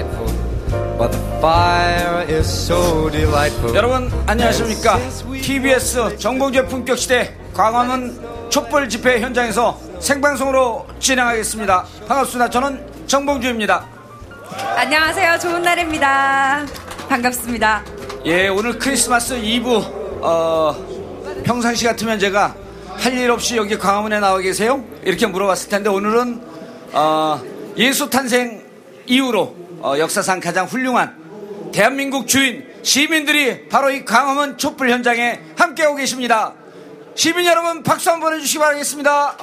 is frightful, but the fire is so delightful. 여러분 안녕하십니까? TBS 정봉주의 품격 시대 광화문 촛불 집회 현장에서 생방송으로 진행하겠습니다. 반갑습니다. 저는 정봉주입니다. 안녕하세요. 좋은 날입니다. 반갑습니다. 예, 오늘 크리스마스 이브 어, 평상시 같으면 제가 할 일 없이 여기 광화문에 나와 계세요? 이렇게 물어봤을 텐데 오늘은 어, 예수 탄생 이후로 어, 역사상 가장 훌륭한 대한민국 주인 시민들이 바로 이 광화문 촛불 현장에 함께하고 계십니다. 시민 여러분 박수 한번 해주시기 바라겠습니다.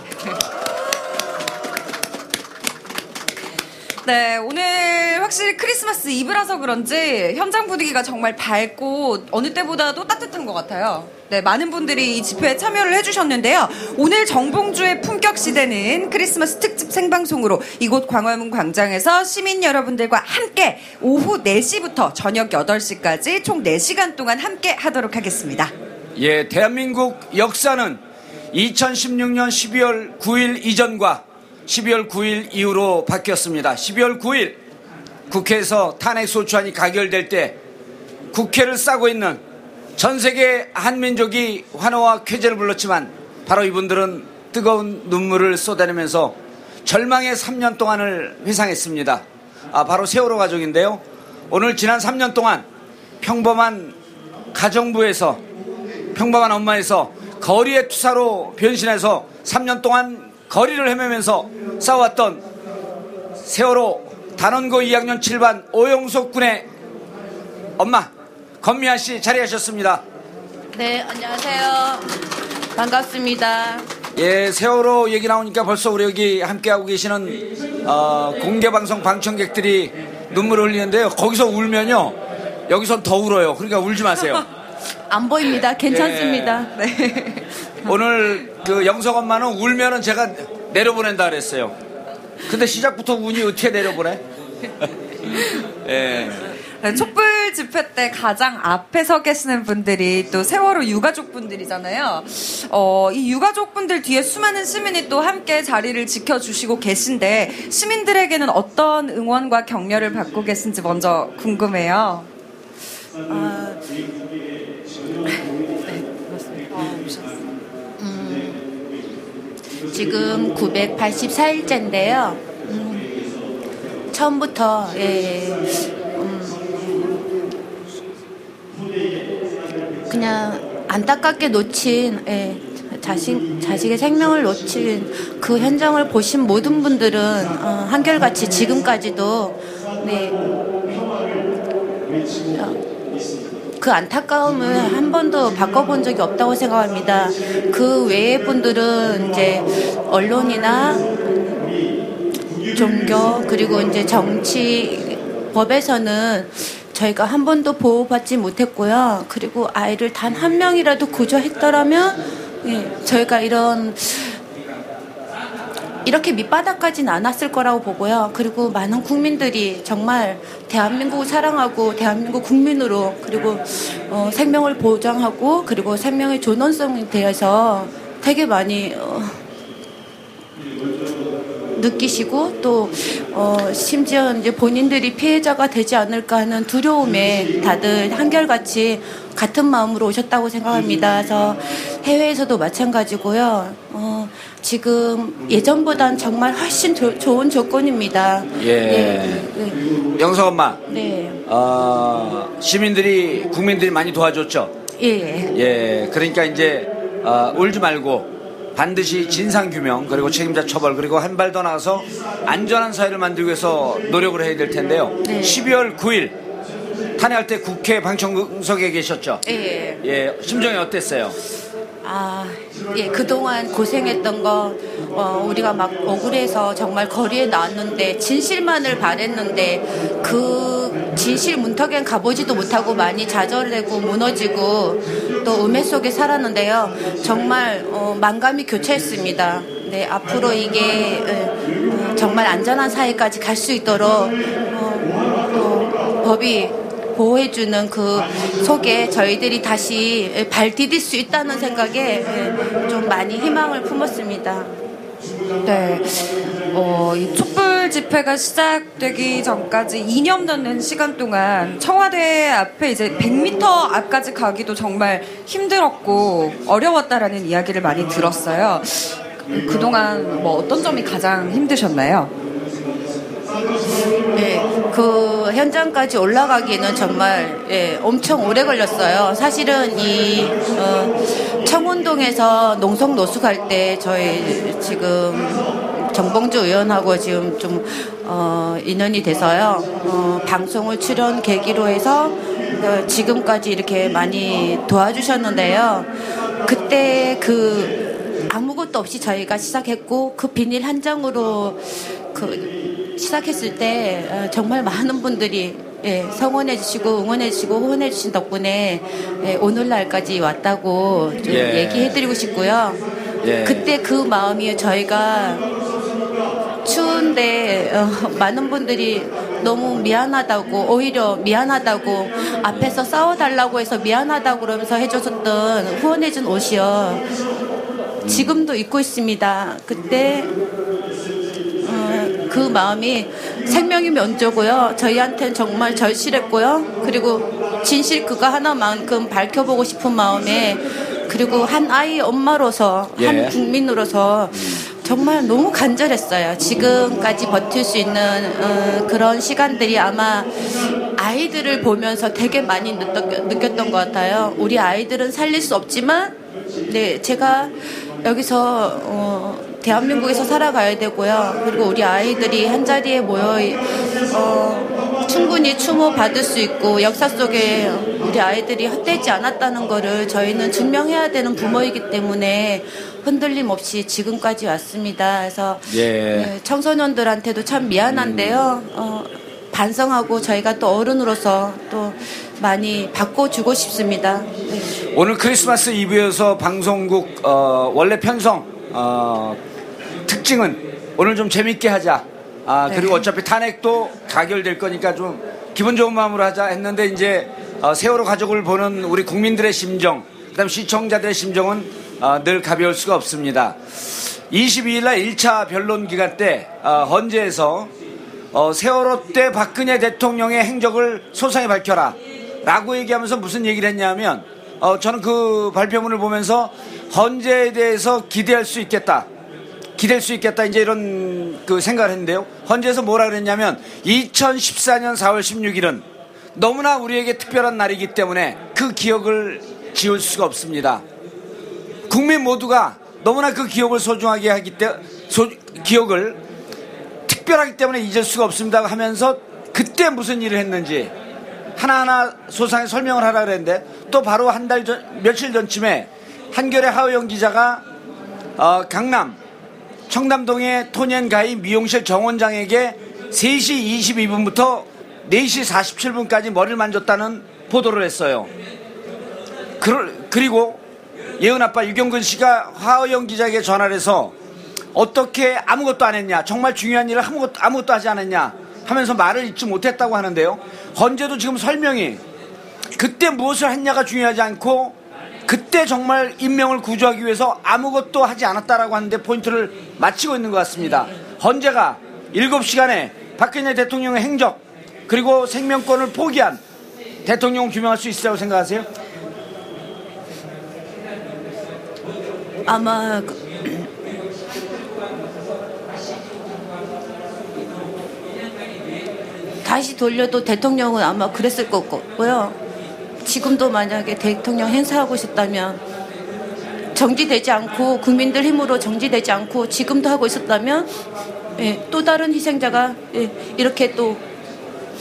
네, 오늘 확실히 크리스마스 이브라서 그런지 현장 분위기가 정말 밝고 어느 때보다도 따뜻한 것 같아요. 네, 많은 분들이 이 집회에 참여를 해주셨는데요. 오늘 정봉주의 품격 시대는 크리스마스 특집 생방송으로 이곳 광화문 광장에서 시민 여러분들과 함께 오후 4시부터 저녁 8시까지 총 4시간 동안 함께 하도록 하겠습니다. 예, 대한민국 역사는 2016년 12월 9일 이전과 12월 9일 이후로 바뀌었습니다. 12월 9일 국회에서 탄핵소추안이 가결될 때 국회를 싸고 있는 전 세계 한민족이 환호와 쾌재를 불렀지만 바로 이분들은 뜨거운 눈물을 쏟아내면서 절망의 3년 동안을 회상했습니다. 아, 바로 세월호 가족인데요. 오늘 지난 3년 동안 평범한 가정부에서 평범한 엄마에서 거리의 투사로 변신해서 3년 동안 거리를 헤매면서 싸웠던 세월호 단원고 2학년 7반 오영석 군의 엄마 건미아 씨 자리하셨습니다. 네, 안녕하세요. 반갑습니다. 예, 세월호 얘기 나오니까 벌써 우리 여기 함께하고 계시는 어, 공개방송 방청객들이 눈물을 흘리는데요. 거기서 울면요. 여기선 더 울어요. 그러니까 울지 마세요. 안 보입니다. 괜찮습니다. 예. 네. 오늘 그 영석 엄마는 울면은 제가 내려보낸다 그랬어요. 근데 시작부터 운이 어떻게 내려보내? 예. 네, 집회 때 가장 앞에 서 계시는 분들이 또 세월호 유가족 분들이잖아요. 어, 이 유가족 분들 뒤에 수많은 시민이 또 함께 자리를 지켜주시고 계신데 시민들에게는 어떤 응원과 격려를 받고 계신지 먼저 궁금해요. 아, 지금 984일째인데요. 음, 처음부터 예, 음, 그냥 안타깝게 놓친 예, 자식 자식의 생명을 놓친 그 현장을 보신 모든 분들은 어, 한결같이 지금까지도 네. 그 안타까움을 한 번도 바꿔본 적이 없다고 생각합니다. 그 외의 분들은 이제 언론이나 종교 그리고 이제 정치 법에서는 저희가 한 번도 보호받지 못했고요. 그리고 아이를 단 한 명이라도 구조했더라면 예, 저희가 이런 이렇게 밑바닥까지는 않았을 거라고 보고요. 그리고 많은 국민들이 정말 대한민국을 사랑하고 대한민국 국민으로 그리고 어, 생명을 보장하고 그리고 생명의 존엄성에 대해서 되게 많이 어, 느끼시고 또 어, 심지어 이제 본인들이 피해자가 되지 않을까 하는 두려움에 다들 한결같이 같은 마음으로 오셨다고 생각합니다. 그래서 해외에서도 마찬가지고요. 어, 지금 예전보단 정말 훨씬 조- 좋은 조건입니다. 예. 네. 네. 영석 엄마, 네. 어, 시민들이 국민들이 많이 도와줬죠. 예. 예, 그러니까 이제 어, 울지 말고 반드시 진상 규명 그리고 책임자 처벌 그리고 한 발 더 나가서 안전한 사회를 만들기 위해서 노력을 해야 될 텐데요. 네. 12월 9일 탄핵할 때 국회 방청석에 계셨죠. 예. 예, 심정이 어땠어요? 아, 예, 그동안 고생했던 거, 어, 우리가 막 억울해서 정말 거리에 나왔는데, 진실만을 바랬는데, 그 진실 문턱엔 가보지도 못하고 많이 좌절되고 무너지고, 또 음해 속에 살았는데요. 정말, 어, 만감이 교차했습니다. 네, 앞으로 이게, 예, 어, 정말 안전한 사회까지 갈 수 있도록, 어, 또 법이 보호해주는 그 속에 저희들이 다시 발 디딜 수 있다는 생각에 좀 많이 희망을 품었습니다. 네. 어, 이 촛불 집회가 시작되기 전까지 2년 넘는 시간 동안 청와대 앞에 이제 100m 앞까지 가기도 정말 힘들었고 어려웠다라는 이야기를 많이 들었어요. 그동안 뭐 어떤 점이 가장 힘드셨나요? 예, 그 현장까지 올라가기는 정말 예, 엄청 오래 걸렸어요. 사실은 이 어, 청운동에서 농성 노숙 할 때 저희 지금 정봉주 의원하고 지금 좀 어, 인연이 돼서요. 어, 방송을 출연 계기로 해서 어, 지금까지 이렇게 많이 도와주셨는데요. 그때 그 아무것도 없이 저희가 시작했고 그 비닐 한 장으로 그 시작했을 때 어, 정말 많은 분들이 예, 성원해 주시고 응원해 주시고 후원해 주신 덕분에 예, 오늘날까지 왔다고 좀 예. 얘기해 드리고 싶고요. 예. 그때 그 마음이 저희가 추운데 어, 많은 분들이 너무 미안하다고 오히려 미안하다고 앞에서 싸워달라고 해서 미안하다고 그러면서 해줬었던 후원해준 옷이요 지금도 입고 있습니다 그때 어, 그 마음이 생명이 면조고요 저희한테는 정말 절실했고요 그리고 진실 그거 하나만큼 밝혀보고 싶은 마음에 그리고 한 아이 엄마로서 예. 한 국민으로서 정말 너무 간절했어요. 지금까지 버틸 수 있는 어, 그런 시간들이 아마 아이들을 보면서 되게 많이 느꼈, 느꼈던 것 같아요. 우리 아이들은 살릴 수 없지만, 네 제가 여기서 어, 대한민국에서 살아가야 되고요. 그리고 우리 아이들이 한 자리에 모여 어, 충분히 추모 받을 수 있고 역사 속에 우리 아이들이 헛되지 않았다는 거를 저희는 증명해야 되는 부모이기 때문에 흔들림 없이 지금까지 왔습니다. 그래서 예. 네, 청소년들한테도 참 미안한데요. 어, 반성하고 저희가 또 어른으로서 또 많이 바꿔주고 싶습니다. 네. 오늘 크리스마스 이브여서 방송국 어, 원래 편성 어, 특징은 오늘 좀 재밌게 하자. 아 그리고 어차피 탄핵도 가결될 거니까 좀 기분 좋은 마음으로 하자 했는데 이제 어, 세월호 가족을 보는 우리 국민들의 심정, 그다음 시청자들의 심정은 어, 늘 가벼울 수가 없습니다. 22일 날 1차 변론 기간 때 어, 헌재에서 어, 세월호 때 박근혜 대통령의 행적을 소상히 밝혀라. 라고 얘기하면서 무슨 얘기를 했냐면, 어, 저는 그 발표문을 보면서 헌재에 대해서 기대할 수 있겠다. 기댈 수 있겠다. 이제 이런 그 생각을 했는데요. 헌재에서 뭐라 그랬냐면, 2014년 4월 16일은 너무나 우리에게 특별한 날이기 때문에 그 기억을 지울 수가 없습니다. 국민 모두가 너무나 그 기억을 소중하게 하기 때문에, 기억을 특별하기 때문에 잊을 수가 없습니다 하면서 그때 무슨 일을 했는지 하나하나 소상히 설명을 하라 그랬는데 또 바로 한 달 전, 며칠 전쯤에 한겨레 하우영 기자가 어, 강남 청담동의 토니앤가이 미용실 정원장에게 3시 22분부터 4시 47분까지 머리를 만졌다는 보도를 했어요. 그, 그리고 예은 아빠 유경근 씨가 하우영 기자에게 전화를 해서 어떻게 아무것도 안 했냐 정말 중요한 일을 아무것도, 아무것도 하지 않았냐 하면서 말을 잊지 못했다고 하는데요 헌재도 지금 설명이 그때 무엇을 했냐가 중요하지 않고 그때 정말 인명을 구조하기 위해서 아무것도 하지 않았다라고 하는데 포인트를 맞히고 있는 것 같습니다 헌재가 7시간에 박근혜 대통령의 행적 그리고 생명권을 포기한 대통령을 규명할 수 있다고 생각하세요? 아마 그- 다시 돌려도 대통령은 아마 그랬을 것 같고요. 지금도 만약에 대통령 행사하고 있었다면 정지되지 않고 국민들 힘으로 정지되지 않고 지금도 하고 있었다면 예, 또 다른 희생자가 예, 이렇게 또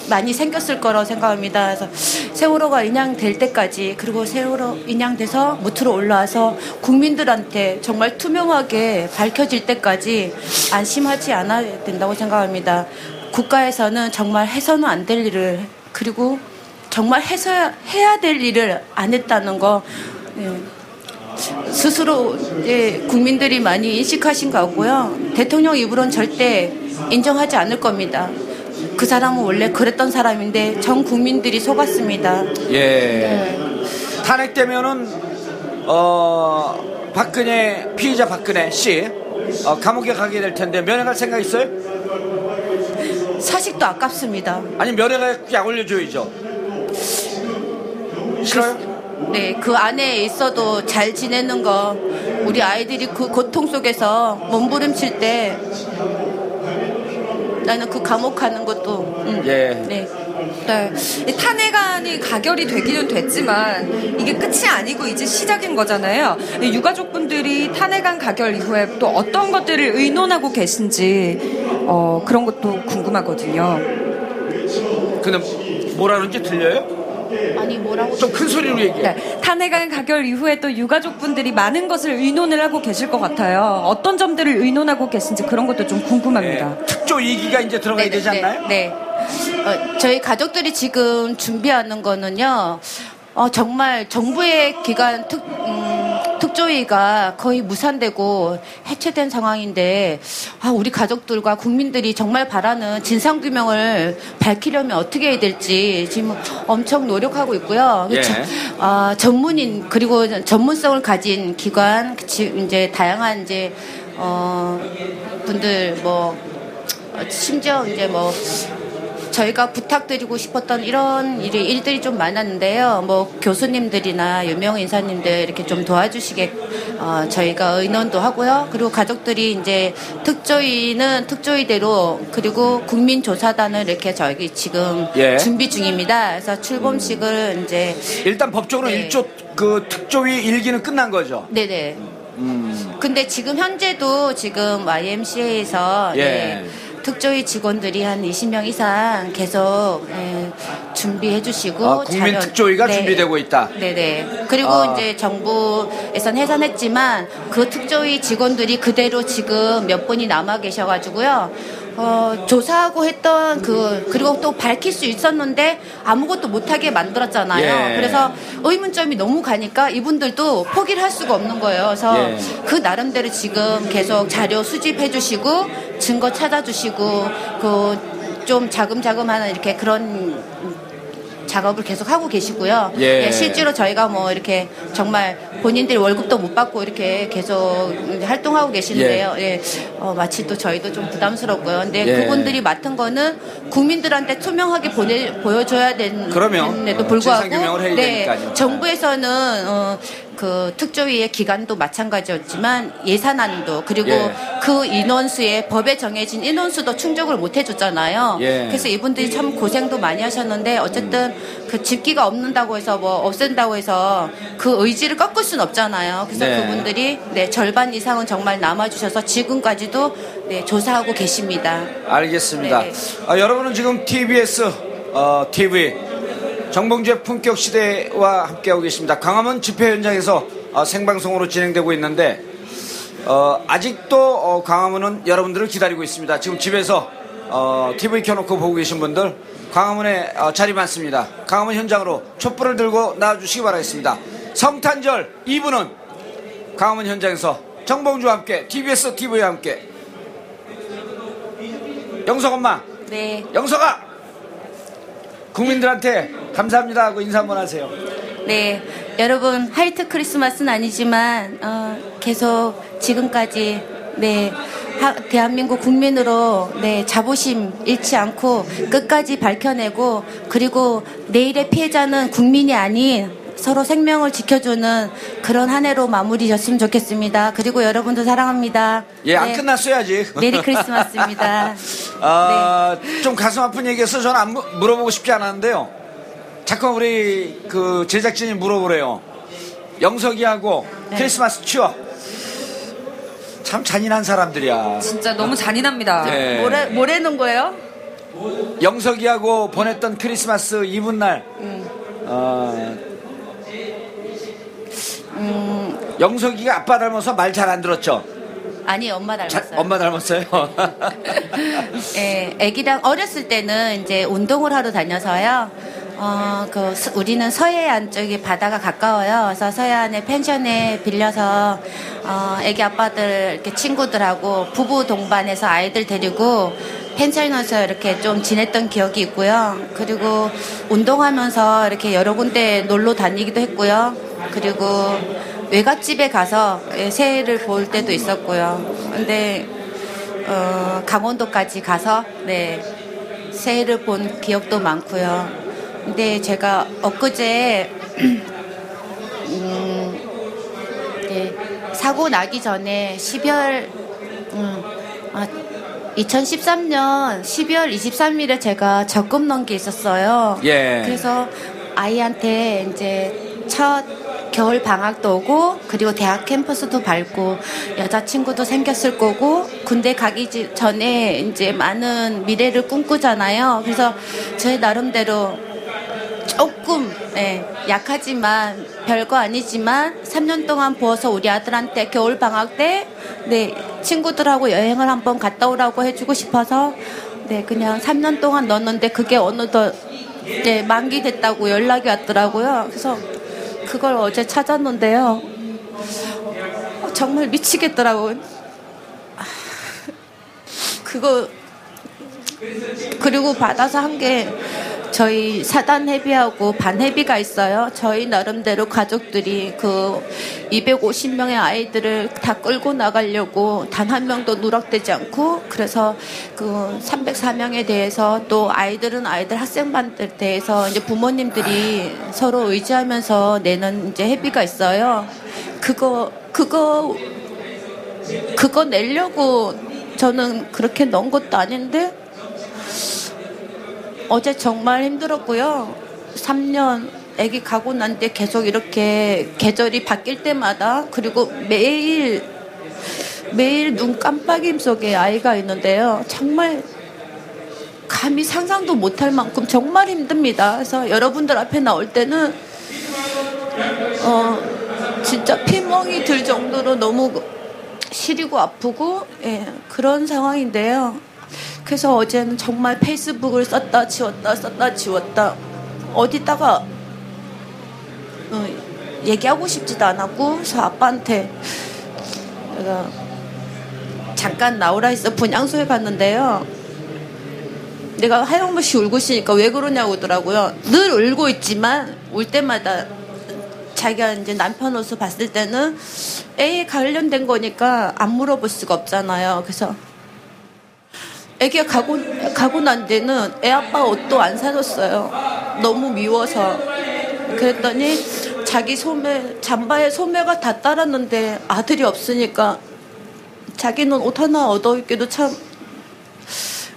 많이 생겼을 거라고 생각합니다. 그래서 세월호가 인양될 때까지 그리고 세월호 인양돼서 무트로 올라와서 국민들한테 정말 투명하게 밝혀질 때까지 안심하지 않아야 된다고 생각합니다. 국가에서는 정말 해서는 안 될 일을 그리고 정말 해서 해야 될 일을 안 했다는 거 예, 스스로 예, 국민들이 많이 인식하신 것 같고요. 대통령 입으로는 절대 인정하지 않을 겁니다. 그 사람은 원래 그랬던 사람인데 전 국민들이 속았습니다. 예. 탄핵되면은 어 박근혜 피의자 박근혜 씨 어, 감옥에 가게 될 텐데 면회 갈 생각 있어요? 사식도 아깝습니다. 아니 면회 가 약 올려줘야죠. 싫어요? 네, 그 안에 있어도 잘 지내는 거 우리 아이들이 그 고통 속에서 몸부림칠 때 나는 그 감옥 가는 것도 음, 예. 네. 네. 이 탄핵안이 가결이 되기는 됐지만 이게 끝이 아니고 이제 시작인 거잖아요. 이 유가족분들이 탄핵안 가결 이후에 또 어떤 것들을 의논하고 계신지 어, 그런 것도 궁금하거든요. 근데 뭐라는지 들려요? 아니 뭐라고 좀 큰 소리로 얘기해. 네. 탄핵안 가결 이후에 또 유가족분들이 많은 것을 의논을 하고 계실 것 같아요. 어떤 점들을 의논하고 계신지 그런 것도 좀 궁금합니다. 예. 특조 2기가 이제 들어가야 되지 않나요? 네. 어, 저희 가족들이 지금 준비하는 거는요. 어, 정말 정부의 기관 특, 음, 특조위가 거의 무산되고 해체된 상황인데 아, 우리 가족들과 국민들이 정말 바라는 진상 규명을 밝히려면 어떻게 해야 될지 지금 엄청 노력하고 있고요. 예. 저- 아, 전문인 그리고 전문성을 가진 기관 지- 이제 다양한 이제 어, 분들 뭐 어, 심지어 이제 뭐 저희가 부탁드리고 싶었던 이런 일이 일들이 좀 많았는데요. 뭐 교수님들이나 유명 인사님들 이렇게 좀 도와주시게 어, 저희가 의논도 하고요. 그리고 가족들이 이제 특조위는 특조위대로 그리고 국민조사단을 이렇게 저희 지금 예. 준비 중입니다. 그래서 출범식을 이제 일단 법적으로 네. 일조 그 특조위 일기는 끝난 거죠. 네네. 음. 근데 지금 현재도 지금 YMCA에서 예. 특조위 직원들이 한 20명 이상 계속 예, 준비해 주시고 아, 국민 특조위가 준비되고 있다. 네네. 그리고 아. 이제 정부에선 해산했지만 그 특조위 직원들이 그대로 지금 몇 분이 남아 계셔가지고요. 어, 조사하고 했던 그 그리고 또 밝힐 수 있었는데 아무것도 못하게 만들었잖아요. 예. 그래서 의문점이 너무 가니까 이분들도 포기를 할 수가 없는 거예요. 그래서 예. 그 나름대로 지금 계속 자료 수집해 주시고 증거 찾아 주시고 그 좀 자금자금 하는 이렇게 그런 작업을 계속 하고 계시고요. 예. 예, 실제로 저희가 뭐 이렇게 정말 본인들이 월급도 못 받고 이렇게 계속 활동하고 계시는데요. 예. 어, 마치 또 저희도 좀 부담스럽고요. 근데 예. 그분들이 맡은 거는 국민들한테 투명하게 보내, 보여줘야 되는 그러면, 데도 어, 불구하고 네, 되니까요. 정부에서는 어, 그 특조위의 기간도 마찬가지였지만 예산안도 그리고 예. 그 인원수에 법에 정해진 인원수도 충족을 못 해줬잖아요. 예. 그래서 이분들이 참 고생도 많이 하셨는데 어쨌든 그 집기가 없는다고 해서 뭐 없앤다고 해서 그 의지를 꺾을 수는 없잖아요. 그래서 네. 그분들이 네, 절반 이상은 정말 남아주셔서 지금까지도 네, 조사하고 계십니다. 알겠습니다. 네. 아, 여러분은 지금 TBS 어, TV 정봉주의 품격 시대와 함께하고 계십니다. 광화문 집회 현장에서 어, 생방송으로 진행되고 있는데 어, 아직도 어, 광화문은 여러분들을 기다리고 있습니다. 지금 집에서 어, TV 켜놓고 보고 계신 분들 광화문에 어, 자리 많습니다. 광화문 현장으로 촛불을 들고 나와주시기 바라겠습니다. 성탄절 2부는 광화문 현장에서 정봉주와 함께 TBS TV와 함께 영석 엄마 네. 영석아 국민들한테 감사합니다 하고 인사 한번 하세요. 네, 여러분 화이트 크리스마스는 아니지만 어, 계속 지금까지 네 하- 대한민국 국민으로 네, 자부심 잃지 않고 끝까지 밝혀내고 그리고 내일의 피해자는 국민이 아닌 서로 생명을 지켜주는 그런 한 해로 마무리졌으면 좋겠습니다. 그리고 여러분도 사랑합니다. 예, 안 네, 끝났어요 아직. 메리 크리스마스입니다. 아, 좀 가슴 아픈 얘기해서 저는 안 무- 물어보고 싶지 않았는데요. 자꾸 우리 그 제작진이 물어보래요. 영석이하고 네. 크리스마스 추억. 참 잔인한 사람들이야. 진짜 너무 잔인합니다. 예. 뭐래, 뭐래는 거예요? 영석이하고 보냈던 크리스마스 이브 날. 음. 어, 영석이가 아빠 닮아서 말 잘 안 들었죠. 아니, 엄마 자- 닮았어요. 엄마 닮았어요. 예, 아기랑 어렸을 때는 이제 운동을 하러 다녀서요. 어, 그 서- 우리는 서해안 쪽이 바다가 가까워요. 그래서 서해안에 펜션에 빌려서 어, 아기 아빠들 이렇게 친구들하고 부부 동반해서 아이들 데리고 펜션에서 이렇게 좀 지냈던 기억이 있고요. 그리고 운동하면서 이렇게 여러 군데 놀러 다니기도 했고요. 그리고 외갓집에 가서 예, 새해를 볼 때도 있었고요. 근데 어, 강원도까지 가서 네 새해를 본 기억도 많고요. 근데 제가 엊그제 음, 네, 사고 나기 전에 12월 음, 아, 2013년 12월 23일에 제가 적금 넣은 게 있었어요. 예. 그래서 아이한테 이제 첫 겨울 방학도 오고 그리고 대학 캠퍼스도 밟고 여자친구도 생겼을 거고 군대 가기 지- 전에 이제 많은 미래를 꿈꾸잖아요. 그래서 제 나름대로 조금 예, 약하지만 별거 아니지만 3년 동안 부어서 우리 아들한테 겨울 방학 때 네, 친구들하고 여행을 한번 갔다 오라고 해주고 싶어서 네 그냥 3년 동안 넣었는데 그게 어느덧 네, 만기 됐다고 연락이 왔더라고요. 그래서 그걸 어제 찾았는데요. 어, 정말 미치겠더라고요. 아, 그거 그리고 받아서 한게 저희 사단 회비하고 반 회비가 있어요. 저희 나름대로 가족들이 그 250명의 아이들을 다 끌고 나가려고 단 한 명도 누락되지 않고 그래서 그 304명에 대해서 또 아이들은 아이들 학생반들 대해서 이제 부모님들이 서로 의지하면서 내는 이제 회비가 있어요. 그거 그거 그거 내려고 저는 그렇게 넣은 것도 아닌데 어제 정말 힘들었고요. 3년 아기 가고 난 뒤에 계속 이렇게 계절이 바뀔 때마다 그리고 매일 매일 눈 깜빡임 속에 아이가 있는데요. 정말 감히 상상도 못할 만큼 정말 힘듭니다. 그래서 여러분들 앞에 나올 때는 어 진짜 피멍이 들 정도로 너무 시리고 아프고 예, 그런 상황인데요. 그래서 어제는 정말 페이스북을 썼다 지웠다 썼다 지웠다 어디다가 어, 얘기하고 싶지도 않았고 그래서 아빠한테 내가 잠깐 나오라 해서 분양소에 갔는데요. 내가 하염없이 울고 있으니까 왜 그러냐고 하더라고요. 늘 울고 있지만 울 때마다 자기가 이제 남편 옷을 봤을 때는 애에 관련된 거니까 안 물어볼 수가 없잖아요. 그래서 애기가 가고, 가고 난 뒤는 애 아빠 옷도 안 사줬어요. 너무 미워서. 그랬더니 자기 소매, 잠바에 소매가 다 따랐는데 아들이 없으니까 자기는 옷 하나 얻어입기도 참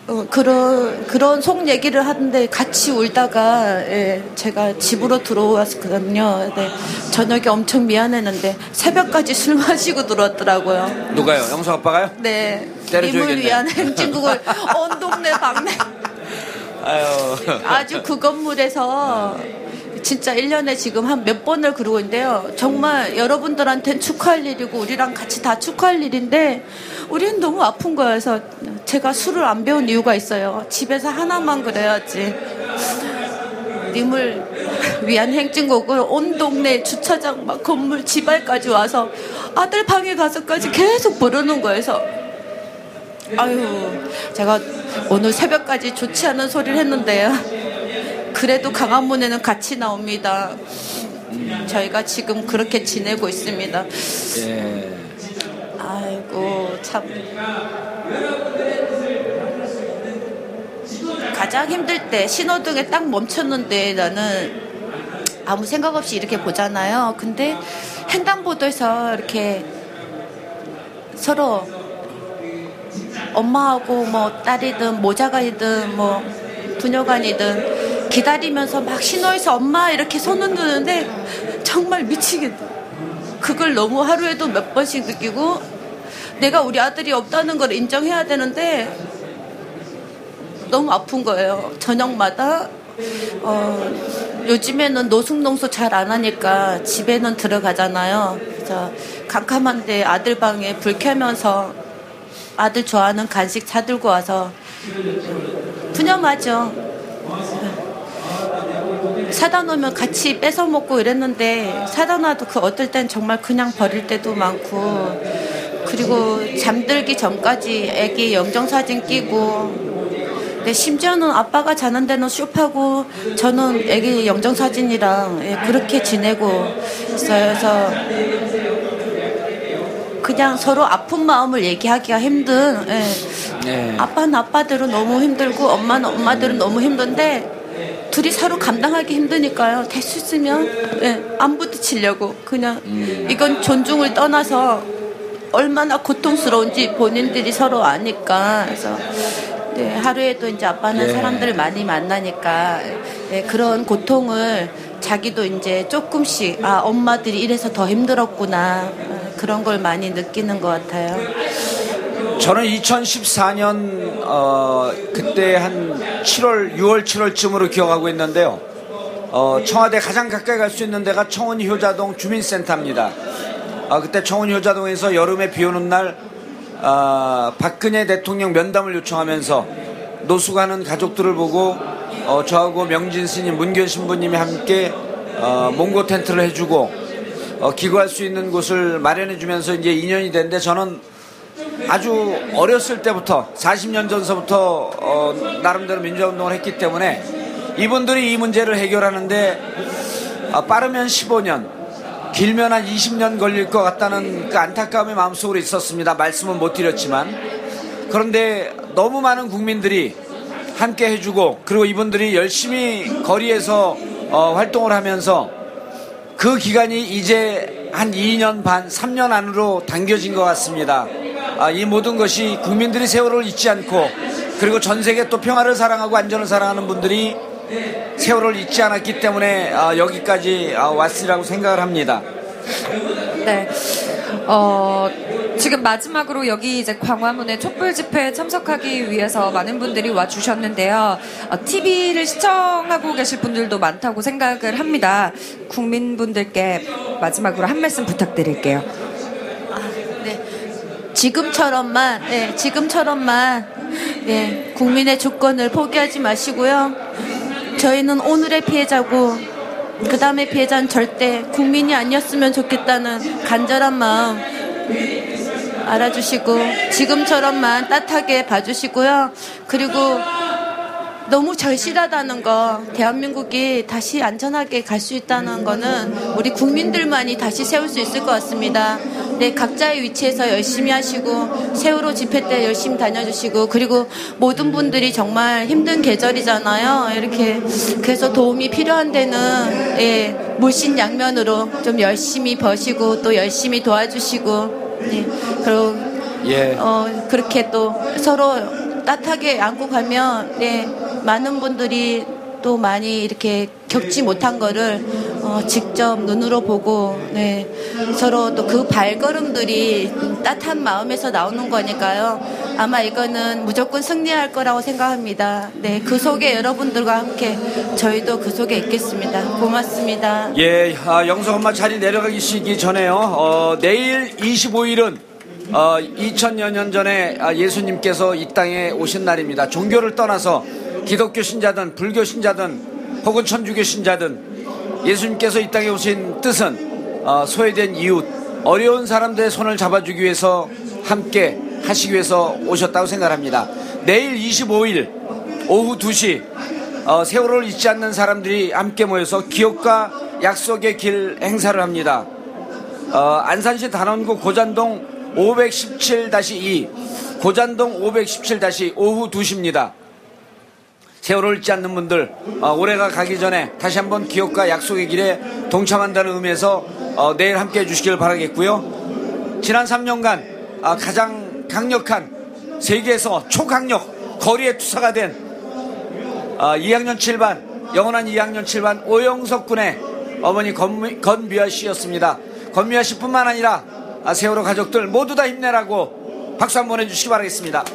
어, 그런 그런 속 얘기를 하는데 같이 울다가 예, 제가 집으로 들어왔거든요. 네, 저녁에 엄청 미안했는데 새벽까지 술 마시고 들어왔더라고요. 누가요? 영석 아빠가요? 네, 때려줘야겠네. 님을 위한 행진곡을 온 동네 방네 아유. 아주 그 건물에서 진짜 1년에 지금 한 몇 번을 그러고 있는데요. 정말 여러분들한테는 축하할 일이고 우리랑 같이 다 축하할 일인데 우리는 너무 아픈 거여서 제가 술을 안 배운 이유가 있어요. 집에서 하나만 그래야지. 님을 위한 행진곡을 온 동네 주차장 막 건물 지발까지 와서 아들 방에 가서까지 계속 부르는 거여서 아유 제가 오늘 새벽까지 좋지 않은 소리를 했는데요. 그래도 강화문에는 같이 나옵니다. 저희가 지금 그렇게 지내고 있습니다. 아이고 참 가장 힘들 때 신호등에 딱 멈췄는데 나는 아무 생각 없이 이렇게 보잖아요. 근데 횡단보도에서 이렇게 서로 엄마하고 뭐 딸이든 모자간이든 뭐 부녀간이든 기다리면서 막 신호에서 엄마 이렇게 손 흔드는데 정말 미치겠다. 그걸 너무 하루에도 몇 번씩 느끼고 내가 우리 아들이 없다는 걸 인정해야 되는데 너무 아픈 거예요. 저녁마다 어, 요즘에는 노숙농소 잘 안 하니까 집에는 들어가잖아요. 그래서 캄캄한데 아들 방에 불 켜면서 아들 좋아하는 간식 사들고 와서 푸념하죠. 사다 놓으면 같이 뺏어 먹고 이랬는데 사다 놔도 그 어떨 땐 정말 그냥 버릴 때도 많고 그리고 잠들기 전까지 애기 영정사진 끼고 근데 심지어는 아빠가 자는 데는 쇼파고 저는 애기 영정사진이랑 예, 그렇게 지내고 있어요. 그래서 그냥 서로 아픈 마음을 얘기하기가 힘든 예. 네. 아빠는 아빠대로 너무 힘들고 엄마는 엄마대로 너무 힘든데 둘이 서로 감당하기 힘드니까요. 될수 있으면 예, 안 부딪히려고 그냥 이건 존중을 떠나서 얼마나 고통스러운지 본인들이 서로 아니까 그래서 네, 하루에도 이제 아빠는 예. 사람들 많이 만나니까 예, 그런 고통을 자기도 이제 조금씩 아 엄마들이 이래서 더 힘들었구나 어, 그런 걸 많이 느끼는 것 같아요. 저는 2014년 어, 그때 한 7월, 6월, 7월쯤으로 기억하고 있는데요. 어, 청와대 가장 가까이 갈 수 있는 데가 청원 효자동 주민센터입니다. 아, 그때 청원 효자동에서 여름에 비 오는 날 아, 박근혜 대통령 면담을 요청하면서 노숙하는 가족들을 보고 어, 저하고 명진 스님, 문교 신부님이 함께 어, 몽고 텐트를 해주고 어, 기거할 수 있는 곳을 마련해주면서 이제 2년이 됐는데 저는 아주 어렸을 때부터 40년 전서부터 어, 나름대로 민주화운동을 했기 때문에 이분들이 이 문제를 해결하는데 아, 빠르면 15년 길면 한 20년 걸릴 것 같다는 그 안타까움이 마음속으로 있었습니다. 말씀은 못 드렸지만 그런데 너무 많은 국민들이 함께 해주고 그리고 이분들이 열심히 거리에서 어, 활동을 하면서 그 기간이 이제 한 2년 반, 3년 안으로 당겨진 것 같습니다. 아, 이 모든 것이 국민들이 세월을 잊지 않고 그리고 전 세계 또 평화를 사랑하고 안전을 사랑하는 분들이 세월을 잊지 않았기 때문에 아, 여기까지 아, 왔으리라고 생각을 합니다. 네. 어, 지금 마지막으로 여기 이제 광화문에 촛불 집회에 참석하기 위해서 많은 분들이 와 주셨는데요. TV를 시청하고 계실 분들도 많다고 생각을 합니다. 국민분들께 마지막으로 한 말씀 부탁드릴게요. 네. 지금처럼만, 네, 지금처럼만, 네, 국민의 주권을 포기하지 마시고요. 저희는 오늘의 피해자고, 그 다음에 피해자는 절대 국민이 아니었으면 좋겠다는 간절한 마음 알아주시고, 지금처럼만 따뜻하게 봐주시고요. 그리고 너무 절실하다는 거, 대한민국이 다시 안전하게 갈 수 있다는 거는 우리 국민들만이 다시 세울 수 있을 것 같습니다. 네, 각자의 위치에서 열심히 하시고, 세월호 집회 때 열심히 다녀주시고, 그리고 모든 분들이 정말 힘든 계절이잖아요. 이렇게. 그래서 도움이 필요한 데는, 예, 물신양면으로 좀 열심히 버시고, 또 열심히 도와주시고, 네, 그리고 예. 어, 그렇게 또 서로 따뜻하게 안고 가면, 네, 많은 분들이 또 많이 이렇게 겪지 못한 거를 어, 직접 눈으로 보고, 네, 서로 또 그 발걸음들이 따뜻한 마음에서 나오는 거니까요. 아마 이거는 무조건 승리할 거라고 생각합니다. 네, 그 속에 여러분들과 함께 저희도 그 속에 있겠습니다. 고맙습니다. 예, 아, 영석 엄마 자리 내려가시기 전에요. 어, 내일 25일은 어, 2000여 년 전에 아, 예수님께서 이 땅에 오신 날입니다. 종교를 떠나서 기독교 신자든 불교 신자든 혹은 천주교 신자든 예수님께서 이 땅에 오신 뜻은 어, 소외된 이웃, 어려운 사람들의 손을 잡아주기 위해서 함께 하시기 위해서 오셨다고 생각합니다. 내일 25일 오후 2시 어, 세월을 잊지 않는 사람들이 함께 모여서 기억과 약속의 길 행사를 합니다. 어, 안산시 단원구 고잔동 517-2 고잔동 517- 오후 2시입니다. 세월을 잊지 않는 분들 어, 올해가 가기 전에 다시 한번 기억과 약속의 길에 동참한다는 의미에서 어, 내일 함께해 주시길 바라겠고요. 지난 3년간 아, 가장 강력한 세계에서 초강력 거리의 투사가 된 아, 2학년 7반 영원한 2학년 7반 오영석 군의 어머니 건, 건미아 씨였습니다. 건미아 씨뿐만 아니라 아, 세월호 가족들 모두 다 힘내라고 박수 한번 해주시기 바라겠습니다.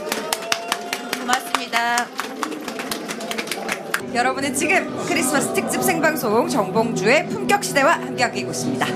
고맙습니다. 여러분은 지금 크리스마스 특집 생방송 정봉주의 품격 시대와 함께하고 있습니다.